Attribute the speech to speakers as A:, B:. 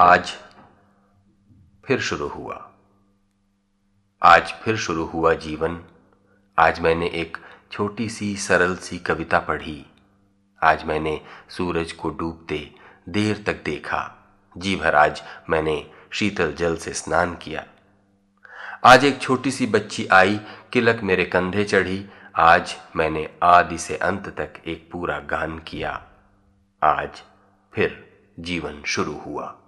A: आज फिर शुरू हुआ। आज फिर शुरू हुआ जीवन। आज मैंने एक छोटी सी, सरल सी कविता पढ़ी। आज मैंने सूरज को डूबते देर तक देखा। जी भर आज मैंने शीतल जल से स्नान किया। आज एक छोटी सी बच्ची आई, किलक मेरे कंधे चढ़ी। आज मैंने आदि से अंत तक एक पूरा गान किया। आज फिर जीवन शुरू हुआ।